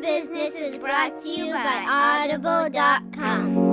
Business is brought to you by Audible.com.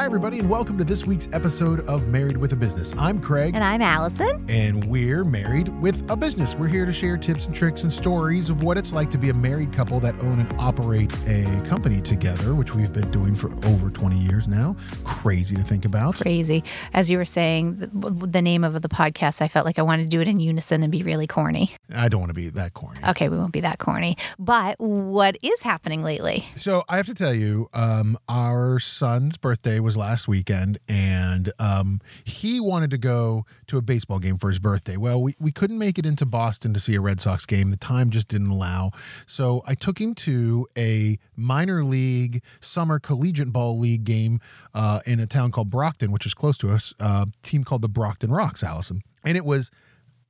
Hi, everybody, and welcome to this week's episode of Married with a Business. I'm Craig, And I'm Allison. and we're married with a business. We're here to share tips and tricks and stories of what it's like to be a married couple that own and operate a company together, which we've been doing for over 20 years now. Crazy to think about. Crazy. As you were saying, the, the name of the podcast, I felt like I wanted to do it in unison and be really corny. I don't want to be that corny. Okay, we won't be that corny. But what is happening lately? So I have to tell you, um, our son's birthday was last weekend, and um, he wanted to go to a baseball game for his birthday. Well, we, we couldn't make it into Boston to see a Red Sox game. The time just didn't allow. So I took him to a minor league summer collegiate ball league game uh, in a town called Brockton, which is close to us. A team called the Brockton Rox, Allison, and it was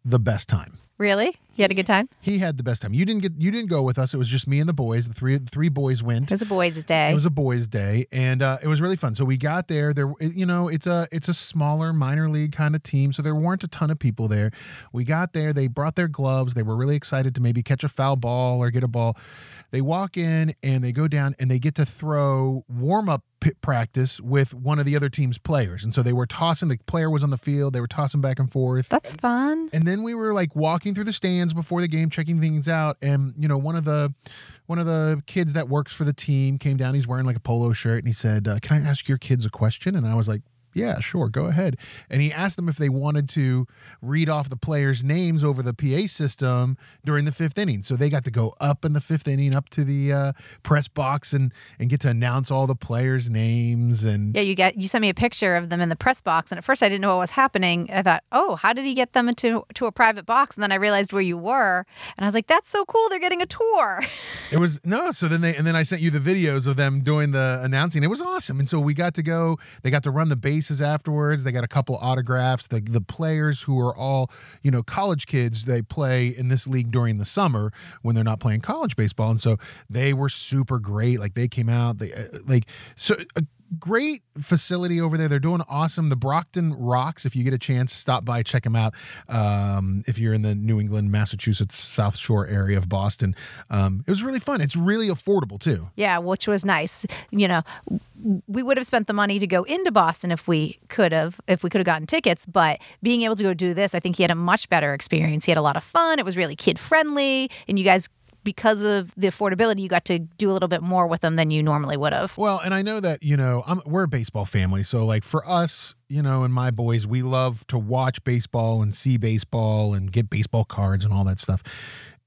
the best time. Really? You had a good time? He had the best time. You didn't get you didn't go with us. It was just me and the boys. The three the three boys went. It was a boys' day. It was a boys' day, and uh, it was really fun. So we got there. There, you know, it's a it's a smaller minor league kind of team, so there weren't a ton of people there. We got there. They brought their gloves. They were really excited to maybe catch a foul ball or get a ball. They walk in and they go down and they get to throw warm up practice with one of the other team's players, and so they were tossing. The player was on the field. They were tossing back and forth. That's fun. And then we were like walking through the stands before the game, checking things out. And you know, one of the one of the kids that works for the team came down. He's wearing like a polo shirt, and he said, uh, "Can I ask your kids a question?" And I was like, yeah, sure, go ahead. And he asked them if they wanted to read off the players' names over the PA system during the fifth inning. So they got to go up in the fifth inning, up to the uh, press box, and and get to announce all the players' names. And Yeah, you get you sent me a picture of them in the press box, and at first I didn't know what was happening. I thought, oh, how did he get them into to a private box? And then I realized where you were, and I was like, that's so cool. They're getting a tour. it was no. So then they and then I sent you the videos of them doing the announcing. It was awesome. And so we got to go. They got to run the base afterwards. They got a couple autographs. The the players who are all you know college kids. They play in this league during the summer when they're not playing college baseball, and so they were super great. Like they came out. They uh, like so. Uh, great facility over there. They're doing awesome. The Brockton Rox, if you get a chance, stop by, check them out. Um, if you're in the New England, Massachusetts, South Shore area of Boston, um, it was really fun. It's really affordable too. Yeah, which was nice. You know, we would have spent the money to go into Boston if we could have, if we could have gotten tickets. But being able to go do this, I think he had a much better experience. He had a lot of fun. It was really kid friendly, and you guys because of the affordability, you got to do a little bit more with them than you normally would have. Well, and I know that, you know, I'm, we're a baseball family. So, like, for us, you know, and my boys, we love to watch baseball and see baseball and get baseball cards and all that stuff.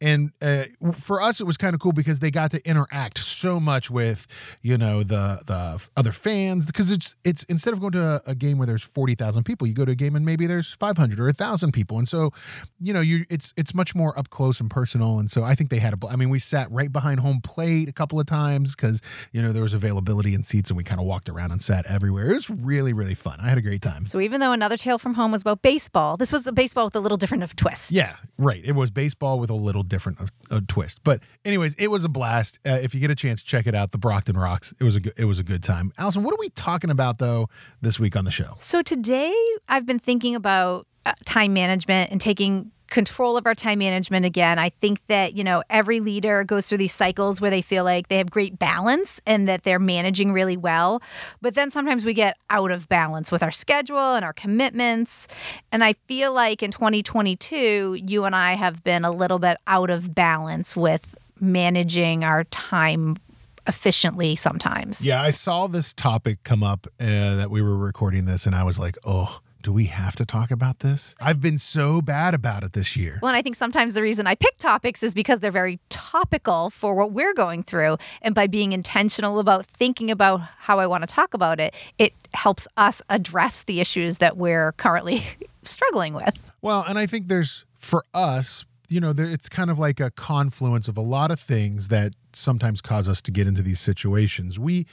And uh, for us, it was kind of cool because they got to interact so much with, you know, the the other fans because it's it's instead of going to a, a game where there's forty thousand people, you go to a game and maybe there's five hundred or thousand people, and so, you know, you it's it's much more up close and personal. And so I think they had a. I mean, we sat right behind home plate a couple of times because you know there was availability in seats, and we kind of walked around and sat everywhere. It was really really fun. I had a great time. So even though another tale from home was about baseball, this was a baseball with a little different of twist. Yeah, right. It was baseball with a little different a, a twist. But anyways, it was a blast. Uh, if you get a chance, check it out. The Brockton Rox. It was a good, it was a good time. Allison, what are we talking about though this week on the show? So today I've been thinking about uh, time management and taking control of our time management again. I think that, you know, every leader goes through these cycles where they feel like they have great balance and that they're managing really well. But then sometimes we get out of balance with our schedule and our commitments. And I feel like in 2022, you and I have been a little bit out of balance with managing our time efficiently sometimes. Yeah, I saw this topic come up uh, that we were recording this, and I was like, oh, do we have to talk about this? I've been so bad about it this year. Well, and I think sometimes the reason I pick topics is because they're very topical for what we're going through. And by being intentional about thinking about how I want to talk about it, it helps us address the issues that we're currently struggling with. Well, and I think there's, for us, you know, there, it's kind of like a confluence of a lot of things that sometimes cause us to get into these situations. We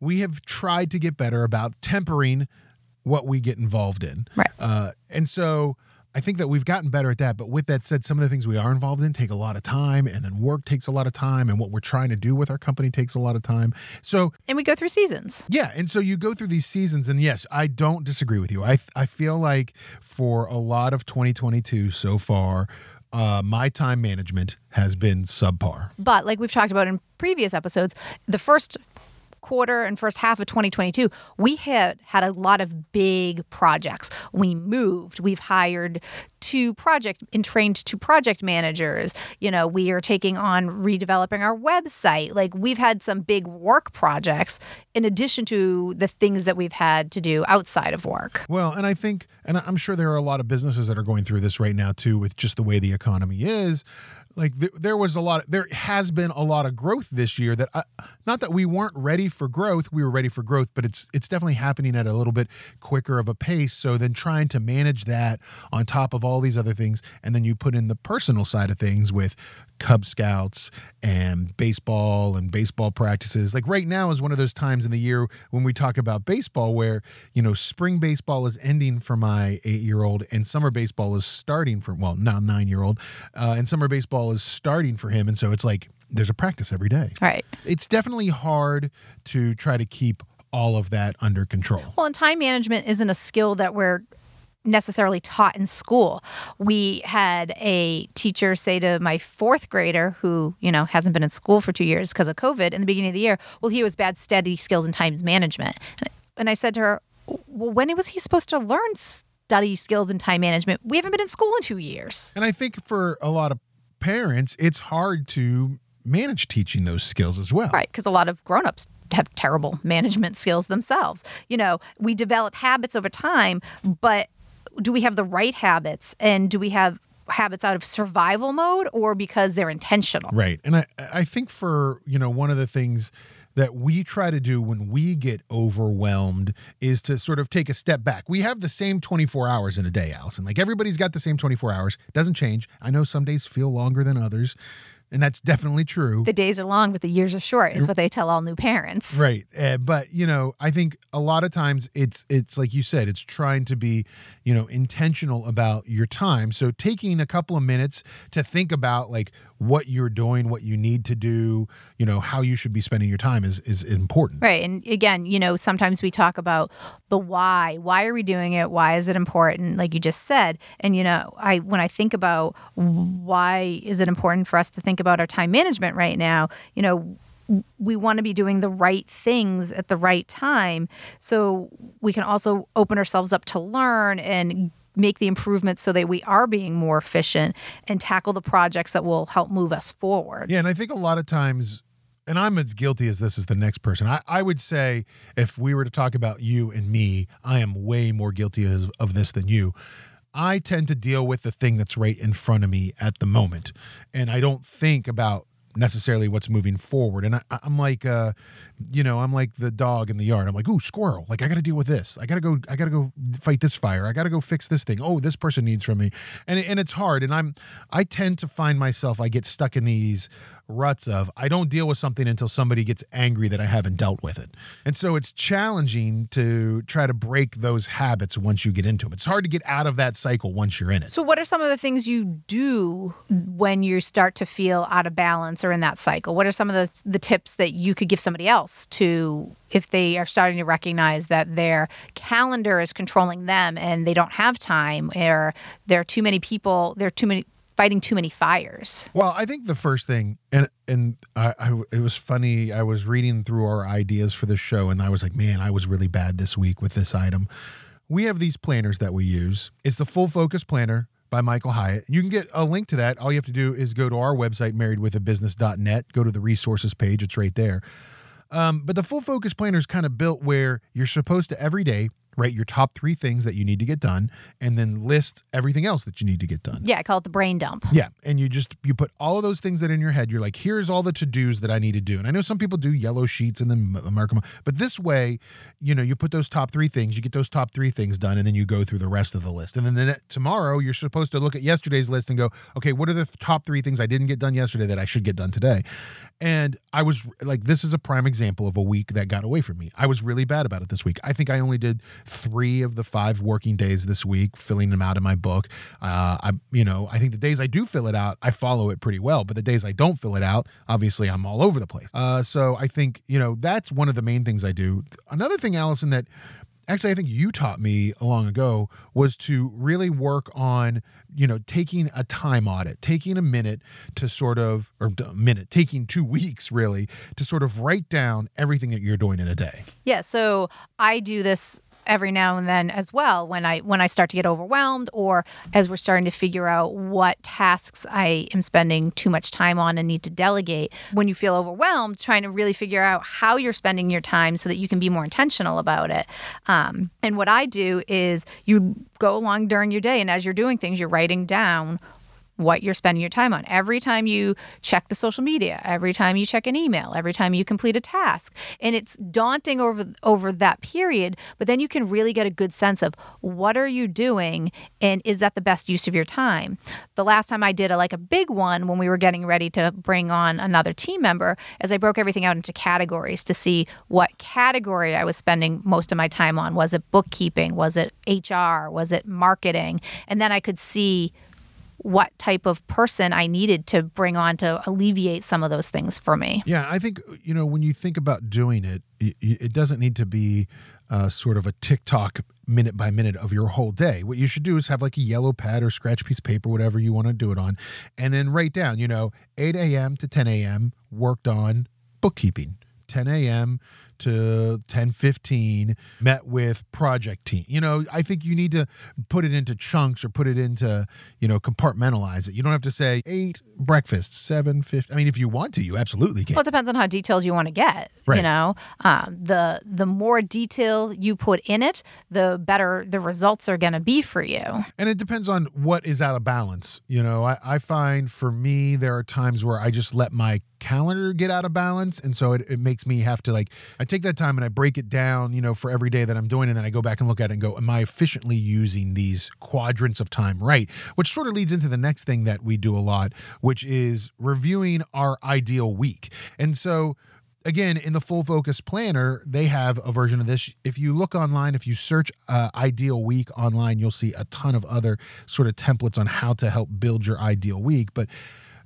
we have tried to get better about tempering what we get involved in. Right. Uh, and so I think that we've gotten better at that. But with that said, some of the things we are involved in take a lot of time, and then work takes a lot of time, and what we're trying to do with our company takes a lot of time. So And we go through seasons. yeah, and so you go through these seasons, and yes, I don't disagree with you. I I feel like for a lot of 2022 so far, uh, my time management has been subpar. But like we've talked about in previous episodes, the first quarter and first half of 2022, we had had a lot of big projects. We moved, we've hired two project and trained two project managers. You know, we are taking on redeveloping our website. Like we've had some big work projects in addition to the things that we've had to do outside of work. Well, and I think, and I'm sure there are a lot of businesses that are going through this right now too, with just the way the economy is. Like th- there was a lot, there has been a lot of growth this year. That I, not that we weren't ready for growth, we were ready for growth, but it's it's definitely happening at a little bit quicker of a pace. So then trying to manage that on top of all these other things, and then you put in the personal side of things with Cub Scouts and baseball and baseball practices. Like right now is one of those times in the year when we talk about baseball where, you know, spring baseball is ending for my eight year old and summer baseball is starting for, well, now nine year old, uh, and summer baseball is starting for him. And so it's like there's a practice every day. Right. It's definitely hard to try to keep all of that under control. Well, and time management isn't a skill that we're necessarily taught in school. We had a teacher say to my fourth grader who, you know, hasn't been in school for 2 years because of COVID in the beginning of the year, well, he was bad study skills and time management. And I said to her, "Well, when was he supposed to learn study skills and time management? We haven't been in school in 2 years." And I think for a lot of parents, it's hard to manage teaching those skills as well. Right, because a lot of grown-ups have terrible management skills themselves. You know, we develop habits over time, but do we have the right habits and do we have habits out of survival mode or because they're intentional? Right. And I I think for, you know, one of the things that we try to do when we get overwhelmed is to sort of take a step back. We have the same 24 hours in a day, Allison. Like everybody's got the same 24 hours. Doesn't change. I know some days feel longer than others, and that's definitely true. The days are long, but the years are short is what they tell all new parents. Right. Uh, but, you know, I think a lot of times it's it's like you said, it's trying to be, you know, intentional about your time. So taking a couple of minutes to think about like what you're doing, what you need to do, you know, how you should be spending your time is is important. Right. And again, you know, sometimes we talk about the why. Why are we doing it? Why is it important? Like you just said. And you know, I when I think about why is it important for us to think about our time management right now, you know, we want to be doing the right things at the right time so we can also open ourselves up to learn and make the improvements so that we are being more efficient and tackle the projects that will help move us forward. Yeah, and I think a lot of times, and I'm as guilty as this as the next person. I, I would say if we were to talk about you and me, I am way more guilty of, of this than you. I tend to deal with the thing that's right in front of me at the moment, and I don't think about necessarily what's moving forward. And I, I'm like, uh, you know, I'm like the dog in the yard. I'm like, ooh, squirrel. Like I got to deal with this. I got to go. I got to go fight this fire. I got to go fix this thing. Oh, this person needs from me, and and it's hard. And I'm, I tend to find myself. I get stuck in these ruts of I don't deal with something until somebody gets angry that I haven't dealt with it. And so it's challenging to try to break those habits once you get into them. It's hard to get out of that cycle once you're in it. So, what are some of the things you do when you start to feel out of balance or in that cycle? What are some of the, the tips that you could give somebody else to if they are starting to recognize that their calendar is controlling them and they don't have time or there are too many people, there are too many fighting too many fires? Well, I think the first thing, and and I, I, it was funny. I was reading through our ideas for the show, and I was like, man, I was really bad this week with this item. We have these planners that we use. It's the Full Focus Planner by Michael Hyatt. You can get a link to that. All you have to do is go to our website, marriedwithabusiness.net, go to the resources page. It's right there. Um, but the Full Focus Planner is kind of built where you're supposed to every day write your top three things that you need to get done and then list everything else that you need to get done. Yeah, I call it the brain dump. Yeah. And you just you put all of those things that are in your head. You're like, here's all the to-dos that I need to do. And I know some people do yellow sheets and then mark them. But this way, you know, you put those top three things, you get those top three things done, and then you go through the rest of the list. And then the, tomorrow you're supposed to look at yesterday's list and go, okay, what are the top three things I didn't get done yesterday that I should get done today? And I was like, this is a prime example of a week that got away from me. I was really bad about it this week. I think I only did three of the five working days this week, filling them out in my book. Uh, I, you know, I think the days I do fill it out, I follow it pretty well. But the days I don't fill it out, obviously, I'm all over the place. Uh, so I think you know that's one of the main things I do. Another thing, Allison, that actually I think you taught me long ago was to really work on you know taking a time audit taking a minute to sort of or a minute taking two weeks really to sort of write down everything that you're doing in a day Yeah, so I do this every now and then as well when I when I start to get overwhelmed or as we're starting to figure out what tasks I am spending too much time on and need to delegate. When you feel overwhelmed, trying to really figure out how you're spending your time so that you can be more intentional about it. Um, and what I do is you go along during your day and as you're doing things, you're writing down what you're spending your time on. Every time you check the social media, every time you check an email, every time you complete a task. And it's daunting over over that period, but then you can really get a good sense of what are you doing and is that the best use of your time. The last time I did a like a big one when we were getting ready to bring on another team member, as I broke everything out into categories to see what category I was spending most of my time on. Was it bookkeeping? Was it HR? Was it marketing? And then I could see what type of person I needed to bring on to alleviate some of those things for me. yeah i think you know when you think about doing it it, doesn't need to be uh, sort of a tiktok minute by minute of your whole day what you should do is have like a yellow pad or scratch piece of paper whatever you want to do it on and then write down you know 8 a.m to 10 a.m worked on bookkeeping 10 a.m to 10:15 met with project team. You know, I think you need to put it into chunks or put it into, you know, compartmentalize it. You don't have to say 8 breakfast, 7:50. I mean, if you want to, you absolutely can. Well, it depends on how detailed you want to get. right. You know, um, the the more detail you put in it, the better the results are going to be for you. And it depends on what is out of balance. You know, I, I find for me, there are times where I just let my calendar get out of balance. And so it, it makes me have to like, I take that time and I break it down, you know, for every day that I'm doing. And then I go back and look at it and go, am I efficiently using these quadrants of time right? Which sort of leads into the next thing that we do a lot, which is reviewing our ideal week. And so, again in the full focus planner they have a version of this if you look online if you search uh, ideal week online you'll see a ton of other sort of templates on how to help build your ideal week but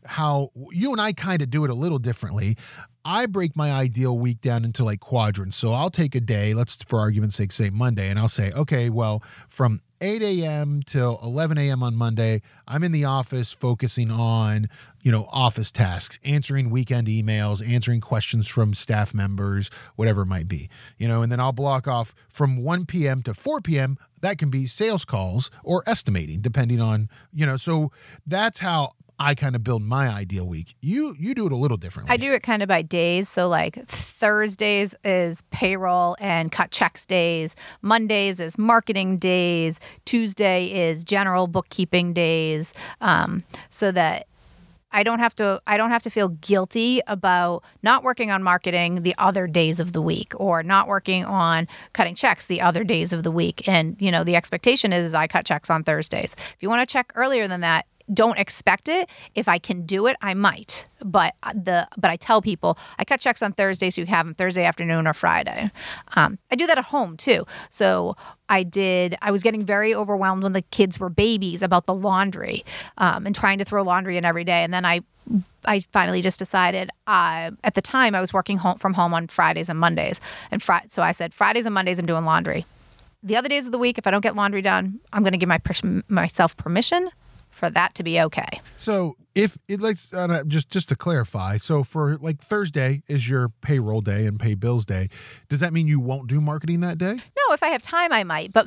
how you and I kind of do it a little differently. I break my ideal week down into like quadrants. So I'll take a day, let's for argument's sake say Monday, and I'll say, okay, well, from 8 a.m. till 11 a.m. on Monday, I'm in the office focusing on, you know, office tasks, answering weekend emails, answering questions from staff members, whatever it might be, you know, and then I'll block off from 1 p.m. to 4 p.m. That can be sales calls or estimating, depending on, you know, so that's how I kind of build my ideal week. You you do it a little differently. I do it kind of by days. So, like Thursdays is payroll and cut checks days. Mondays is marketing days. Tuesday is general bookkeeping days. Um, so that I don't have to I don't have to feel guilty about not working on marketing the other days of the week or not working on cutting checks the other days of the week. And you know, the expectation is I cut checks on Thursdays. If you want to check earlier than that, don't expect it. If I can do it, I might. But the but I tell people I cut checks on Thursday, so you have them Thursday afternoon or Friday. Um, I do that at home too. So I did. I was getting very overwhelmed when the kids were babies about the laundry um, and trying to throw laundry in every day. And then I I finally just decided. Uh, at the time, I was working home from home on Fridays and Mondays, and fri- so I said Fridays and Mondays I'm doing laundry. The other days of the week, if I don't get laundry done, I'm going to give my pers- myself permission for that to be okay. So if it like uh, just just to clarify, so for like Thursday is your payroll day and pay bills day, does that mean you won't do marketing that day? No, if I have time, I might. But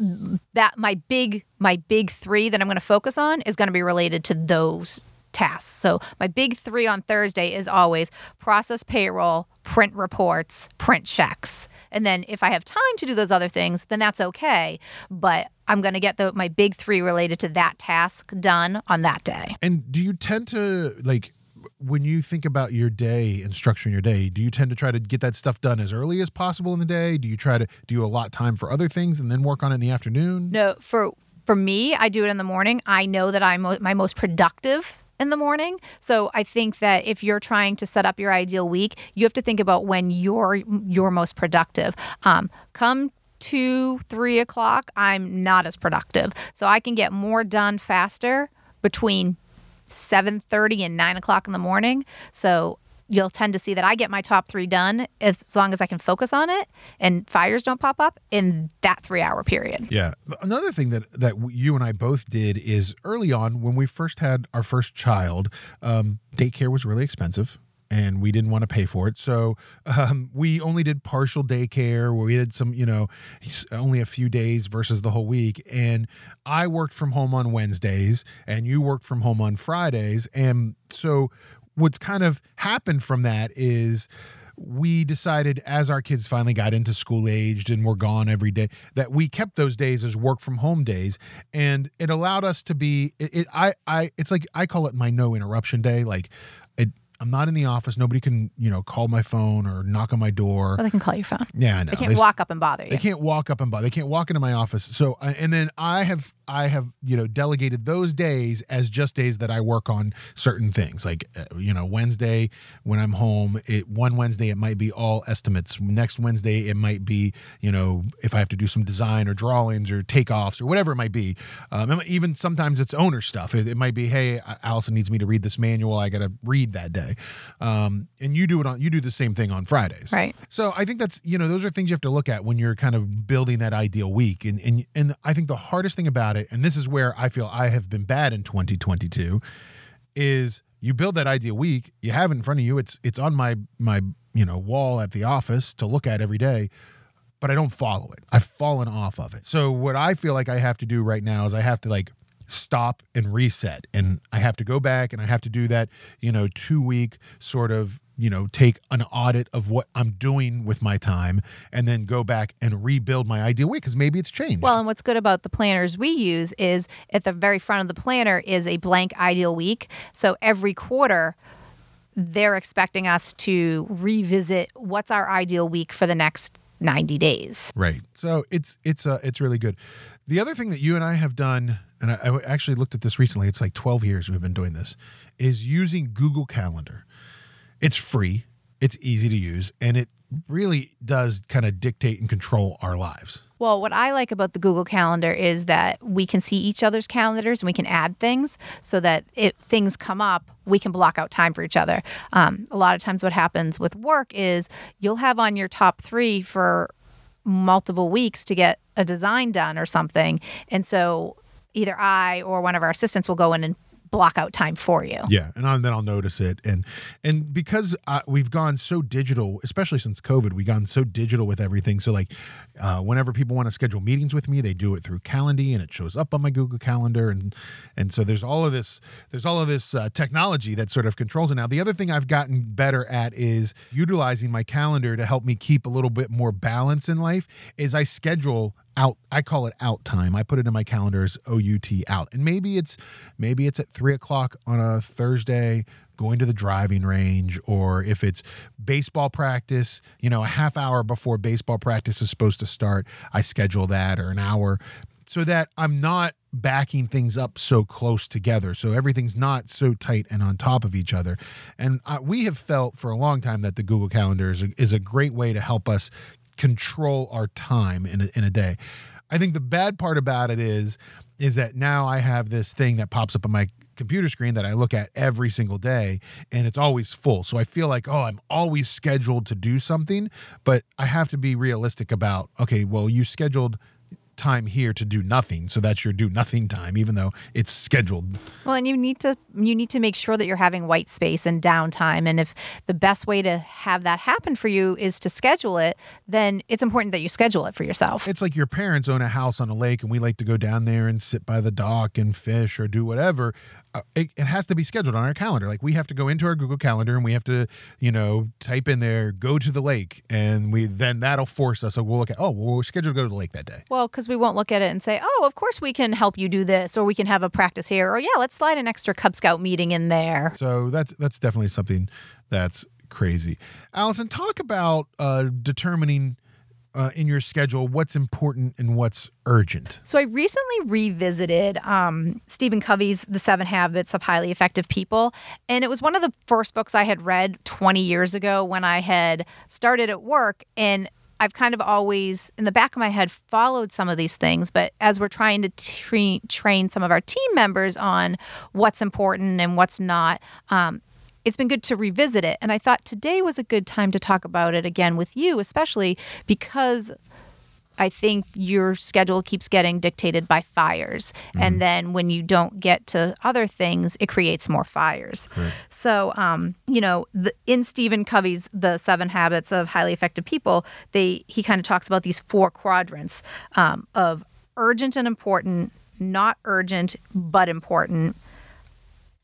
that my big my big three that I'm going to focus on is going to be related to those tasks. So my big three on Thursday is always process payroll, print reports, print checks, and then if I have time to do those other things, then that's okay. But I'm going to get the my big three related to that task done on that day. And do you tend to like when you think about your day and structuring your day, do you tend to try to get that stuff done as early as possible in the day? Do you try to do you allot time for other things and then work on it in the afternoon? No, for for me, I do it in the morning. I know that I'm my most productive in the morning. So I think that if you're trying to set up your ideal week, you have to think about when you're you're most productive. Um, come two, three o'clock, I'm not as productive. So I can get more done faster between 7.30 and 9 o'clock in the morning. So you'll tend to see that I get my top three done if, as long as I can focus on it and fires don't pop up in that three hour period. Yeah. Another thing that that you and I both did is early on when we first had our first child, um, daycare was really expensive. And we didn't want to pay for it, so um, we only did partial daycare, where we did some, you know, only a few days versus the whole week. And I worked from home on Wednesdays, and you worked from home on Fridays, and so what's kind of happened from that is we decided as our kids finally got into school aged and were gone every day that we kept those days as work from home days and it allowed us to be it, it, i i it's like i call it my no interruption day like it I'm not in the office. Nobody can, you know, call my phone or knock on my door. Well, they can call your phone. Yeah, I know. They can't walk up and bother you. They can't walk up and bother. They can't walk into my office. So, uh, and then I have, I have, you know, delegated those days as just days that I work on certain things. Like, uh, you know, Wednesday when I'm home, it one Wednesday it might be all estimates. Next Wednesday it might be, you know, if I have to do some design or drawings or takeoffs or whatever it might be. Um, even sometimes it's owner stuff. It, it might be, hey, Allison needs me to read this manual. I got to read that day. Um, um, and you do it on you do the same thing on Fridays, right? So I think that's you know those are things you have to look at when you're kind of building that ideal week, and and and I think the hardest thing about it, and this is where I feel I have been bad in 2022, is you build that ideal week, you have it in front of you, it's it's on my my you know wall at the office to look at every day but I don't follow it. I've fallen off of it. So what I feel like I have to do right now is I have to like stop and reset. And I have to go back and I have to do that, you know, two week sort of, you know, take an audit of what I'm doing with my time and then go back and rebuild my ideal week because maybe it's changed. Well, and what's good about the planners we use is at the very front of the planner is a blank ideal week. So every quarter, they're expecting us to revisit what's our ideal week for the next 90 days. Right. So it's it's uh it's really good. The other thing that you and I have done and I, I, actually looked at this recently. It's like 12 years we've been doing this. Is using Google Calendar. It's free, it's easy to use, and it really does kind of dictate and control our lives. Well, what I like about the Google Calendar is that we can see each other's calendars and we can add things so that if things come up, we can block out time for each other. Um, a lot of times, what happens with work is you'll have on your top three for multiple weeks to get a design done or something. And so either I or one of our assistants will go in and block out time for you. Yeah, and then I'll notice it, and and because uh, we've gone so digital, especially since COVID, we've gone so digital with everything. So like, uh, whenever people want to schedule meetings with me, they do it through Calendly, and it shows up on my Google Calendar, and and so there's all of this there's all of this uh, technology that sort of controls it now. The other thing I've gotten better at is utilizing my calendar to help me keep a little bit more balance in life. Is I schedule out i call it out time. I put it in my calendar as out out. And maybe it's maybe it's at three o'clock on a thursday going to the driving range or if it's baseball practice you know a half hour before baseball practice is supposed to start i schedule that or an hour so that i'm not backing things up so close together so everything's not so tight and on top of each other. And uh, we have felt for a long time that the google calendar is a, is a great way to help us control our time in a, in a day. I think the bad part about it is is that now I have this thing that pops up on my computer screen that I look at every single day and it's always full. So I feel like, oh, I'm always scheduled to do something, but I have to be realistic about, okay, well, you scheduled time here to do nothing so that's your do nothing time even though it's scheduled. Well and you need to you need to make sure that you're having white space and downtime and if the best way to have that happen for you is to schedule it then it's important that you schedule it for yourself. It's like your parents own a house on a lake and we like to go down there and sit by the dock and fish or do whatever it, it, has to be scheduled on our calendar. Like we have to go into our Google Calendar and we have to, you know, type in there, go to the lake, and we then that'll force us. So we'll look at, oh, well, we're scheduled to go to the lake that day. Well, because we won't look at it and say, oh, of course we can help you do this, or we can have a practice here, or yeah, let's slide an extra Cub Scout meeting in there. So that's that's definitely something that's crazy. Allison, talk about uh, determining uh, in your schedule what's important and what's urgent? So I recently revisited um, Stephen Covey's The Seven Habits of Highly Effective People, and it was one of the first books I had read 20 years ago when I had started at work and I've kind of always, in the back of my head, followed some of these things. But as we're trying to tra- train some of our team members on what's important and what's not, um, it's been good to revisit it. And I thought today was a good time to talk about it again with you, especially because I think your schedule keeps getting dictated by fires. Mm-hmm. And then when you don't get to other things, it creates more fires. Right. So, um, you know, the, in Stephen Covey's The Seven Habits of Highly Effective People, they he kind of talks about these four quadrants um, of urgent and important, not urgent but important,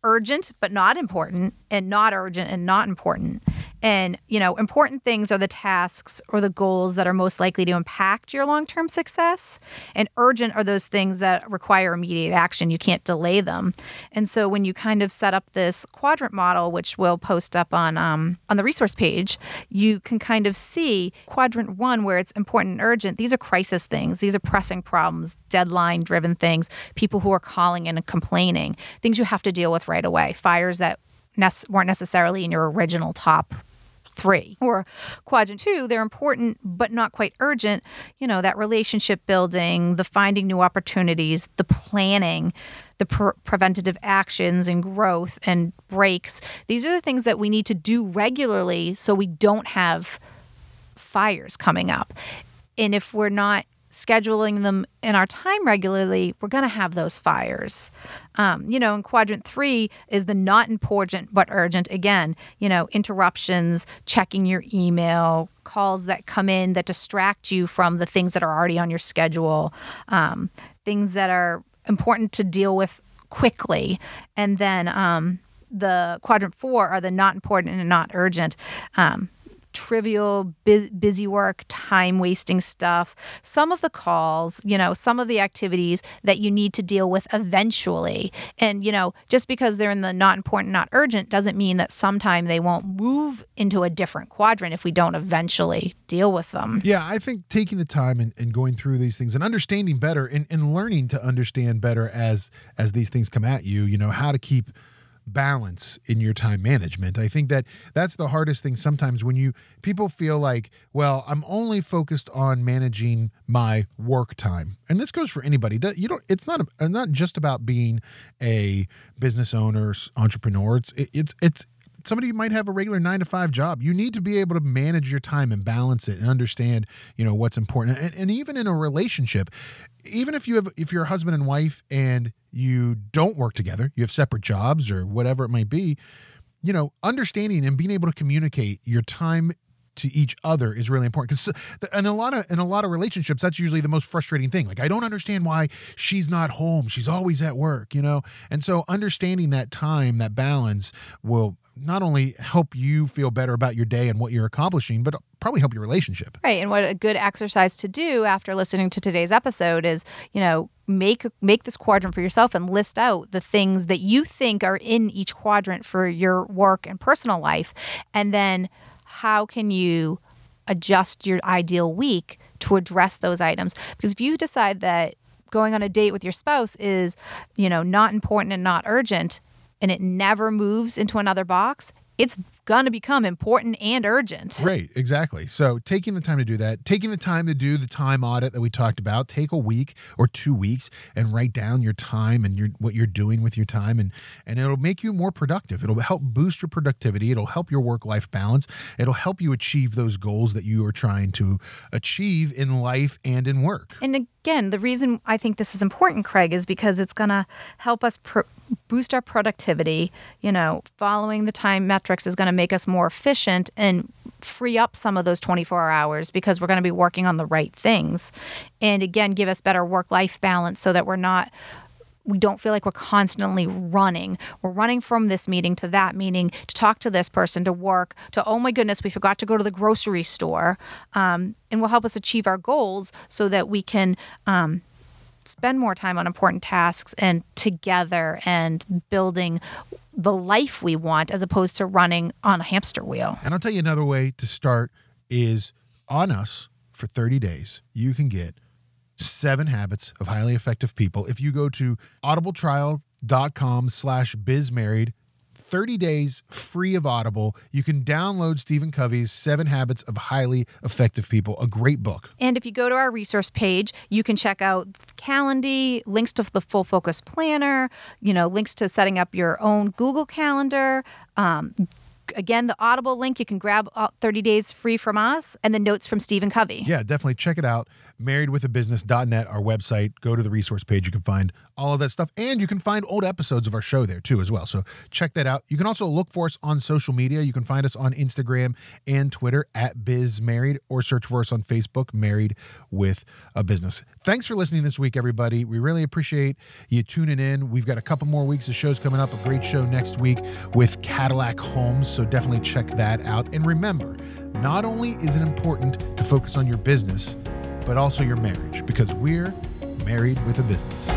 urgent but not important, and not urgent and not important. And, you know, important things are the tasks or the goals that are most likely to impact your long term success. And urgent are those things that require immediate action. You can't delay them. And so when you kind of set up this quadrant model, which we'll post up on um, on the resource page, you can kind of see quadrant one where it's important and urgent. These are crisis things. These are pressing problems, deadline driven things, people who are calling in and complaining, things you have to deal with right away, fires that weren't necessarily in your original top three. Or quadrant two, they're important but not quite urgent. You know, that relationship building, the finding new opportunities, the planning, the pre- preventative actions and growth and breaks. These are the things that we need to do regularly so we don't have fires coming up. And if we're not scheduling them in our time regularly, we're going to have those fires. Um, you know, in quadrant three is the not important but urgent. Again, you know, interruptions, checking your email, calls that come in that distract you from the things that are already on your schedule, um, things that are important to deal with quickly. And then um, the quadrant four are the not important and not urgent. Um, trivial, bu- busy work, time wasting stuff, some of the calls, you know, some of the activities that you need to deal with eventually. And, you know, just because they're in the not important, not urgent doesn't mean that sometime they won't move into a different quadrant if we don't eventually deal with them. Yeah, I think taking the time and, and going through these things and understanding better and, and learning to understand better as as these things come at you, you know, how to keep balance in your time management. I think that that's the hardest thing sometimes when you people feel like, well, I'm only focused on managing my work time. And this goes for anybody. You don't it's not a, not just about being a business owner, entrepreneur. It's it's it's somebody might have a regular nine to five job. You need to be able to manage your time and balance it and understand, you know, what's important. And, and even in a relationship, even if you have if you're a husband and wife and you don't work together, you have separate jobs or whatever it might be, you know, understanding and being able to communicate your time to each other is really important because uh, in a lot of in a lot of relationships that's usually the most frustrating thing like i don't understand why she's not home she's always at work you know and so understanding that time that balance will not only help you feel better about your day and what you're accomplishing, but probably help your relationship. Right. And what a good exercise to do after listening to today's episode is, you know, make make this quadrant for yourself and list out the things that you think are in each quadrant for your work and personal life. And then how can you adjust your ideal week to address those items? Because if you decide that going on a date with your spouse is, you know, not important and not urgent, and it never moves into another box, it's going to become important and urgent. Right, exactly. So, taking the time to do that, taking the time to do the time audit that we talked about, take a week or two weeks and write down your time and your what you're doing with your time and and it'll make you more productive. It'll help boost your productivity, it'll help your work-life balance, it'll help you achieve those goals that you are trying to achieve in life and in work. And again, the reason I think this is important, Craig, is because it's going to help us boost our productivity. You know, following the time metrics is going to make us more efficient and free up some of those 24 hours because we're going to be working on the right things. And again, give us better work life balance so that we're not we don't feel like we're constantly running. We're running from this meeting to that meeting to talk to this person, to work, to, oh my goodness, we forgot to go to the grocery store. Um, and will help us achieve our goals so that we can um, spend more time on important tasks and together and building the life we want as opposed to running on a hamster wheel. And I'll tell you another way to start is on us for 30 days. You can get seven habits of highly effective people. If you go to audibletrial.com slash bizmarried, 30 days free of Audible. You can download Stephen Covey's Seven Habits of Highly Effective People, a great book. And if you go to our resource page, you can check out Calendly, links to the Full Focus Planner, you know, links to setting up your own Google Calendar. Um, again, the Audible link, you can grab 30 days free from us, and the notes from Stephen Covey. Yeah, definitely check it out marriedwithabusiness.net, our website. Go to the resource page. You can find all of that stuff. And you can find old episodes of our show there too, as well. So check that out. You can also look for us on social media. You can find us on Instagram and Twitter at Biz Married or search for us on Facebook, Married with a Business. Thanks for listening this week, everybody. We really appreciate you tuning in. We've got a couple more weeks of shows coming up, a great show next week with Cadillac Homes. So definitely check that out. And remember, not only is it important to focus on your business, but also your marriage because we're married with a business.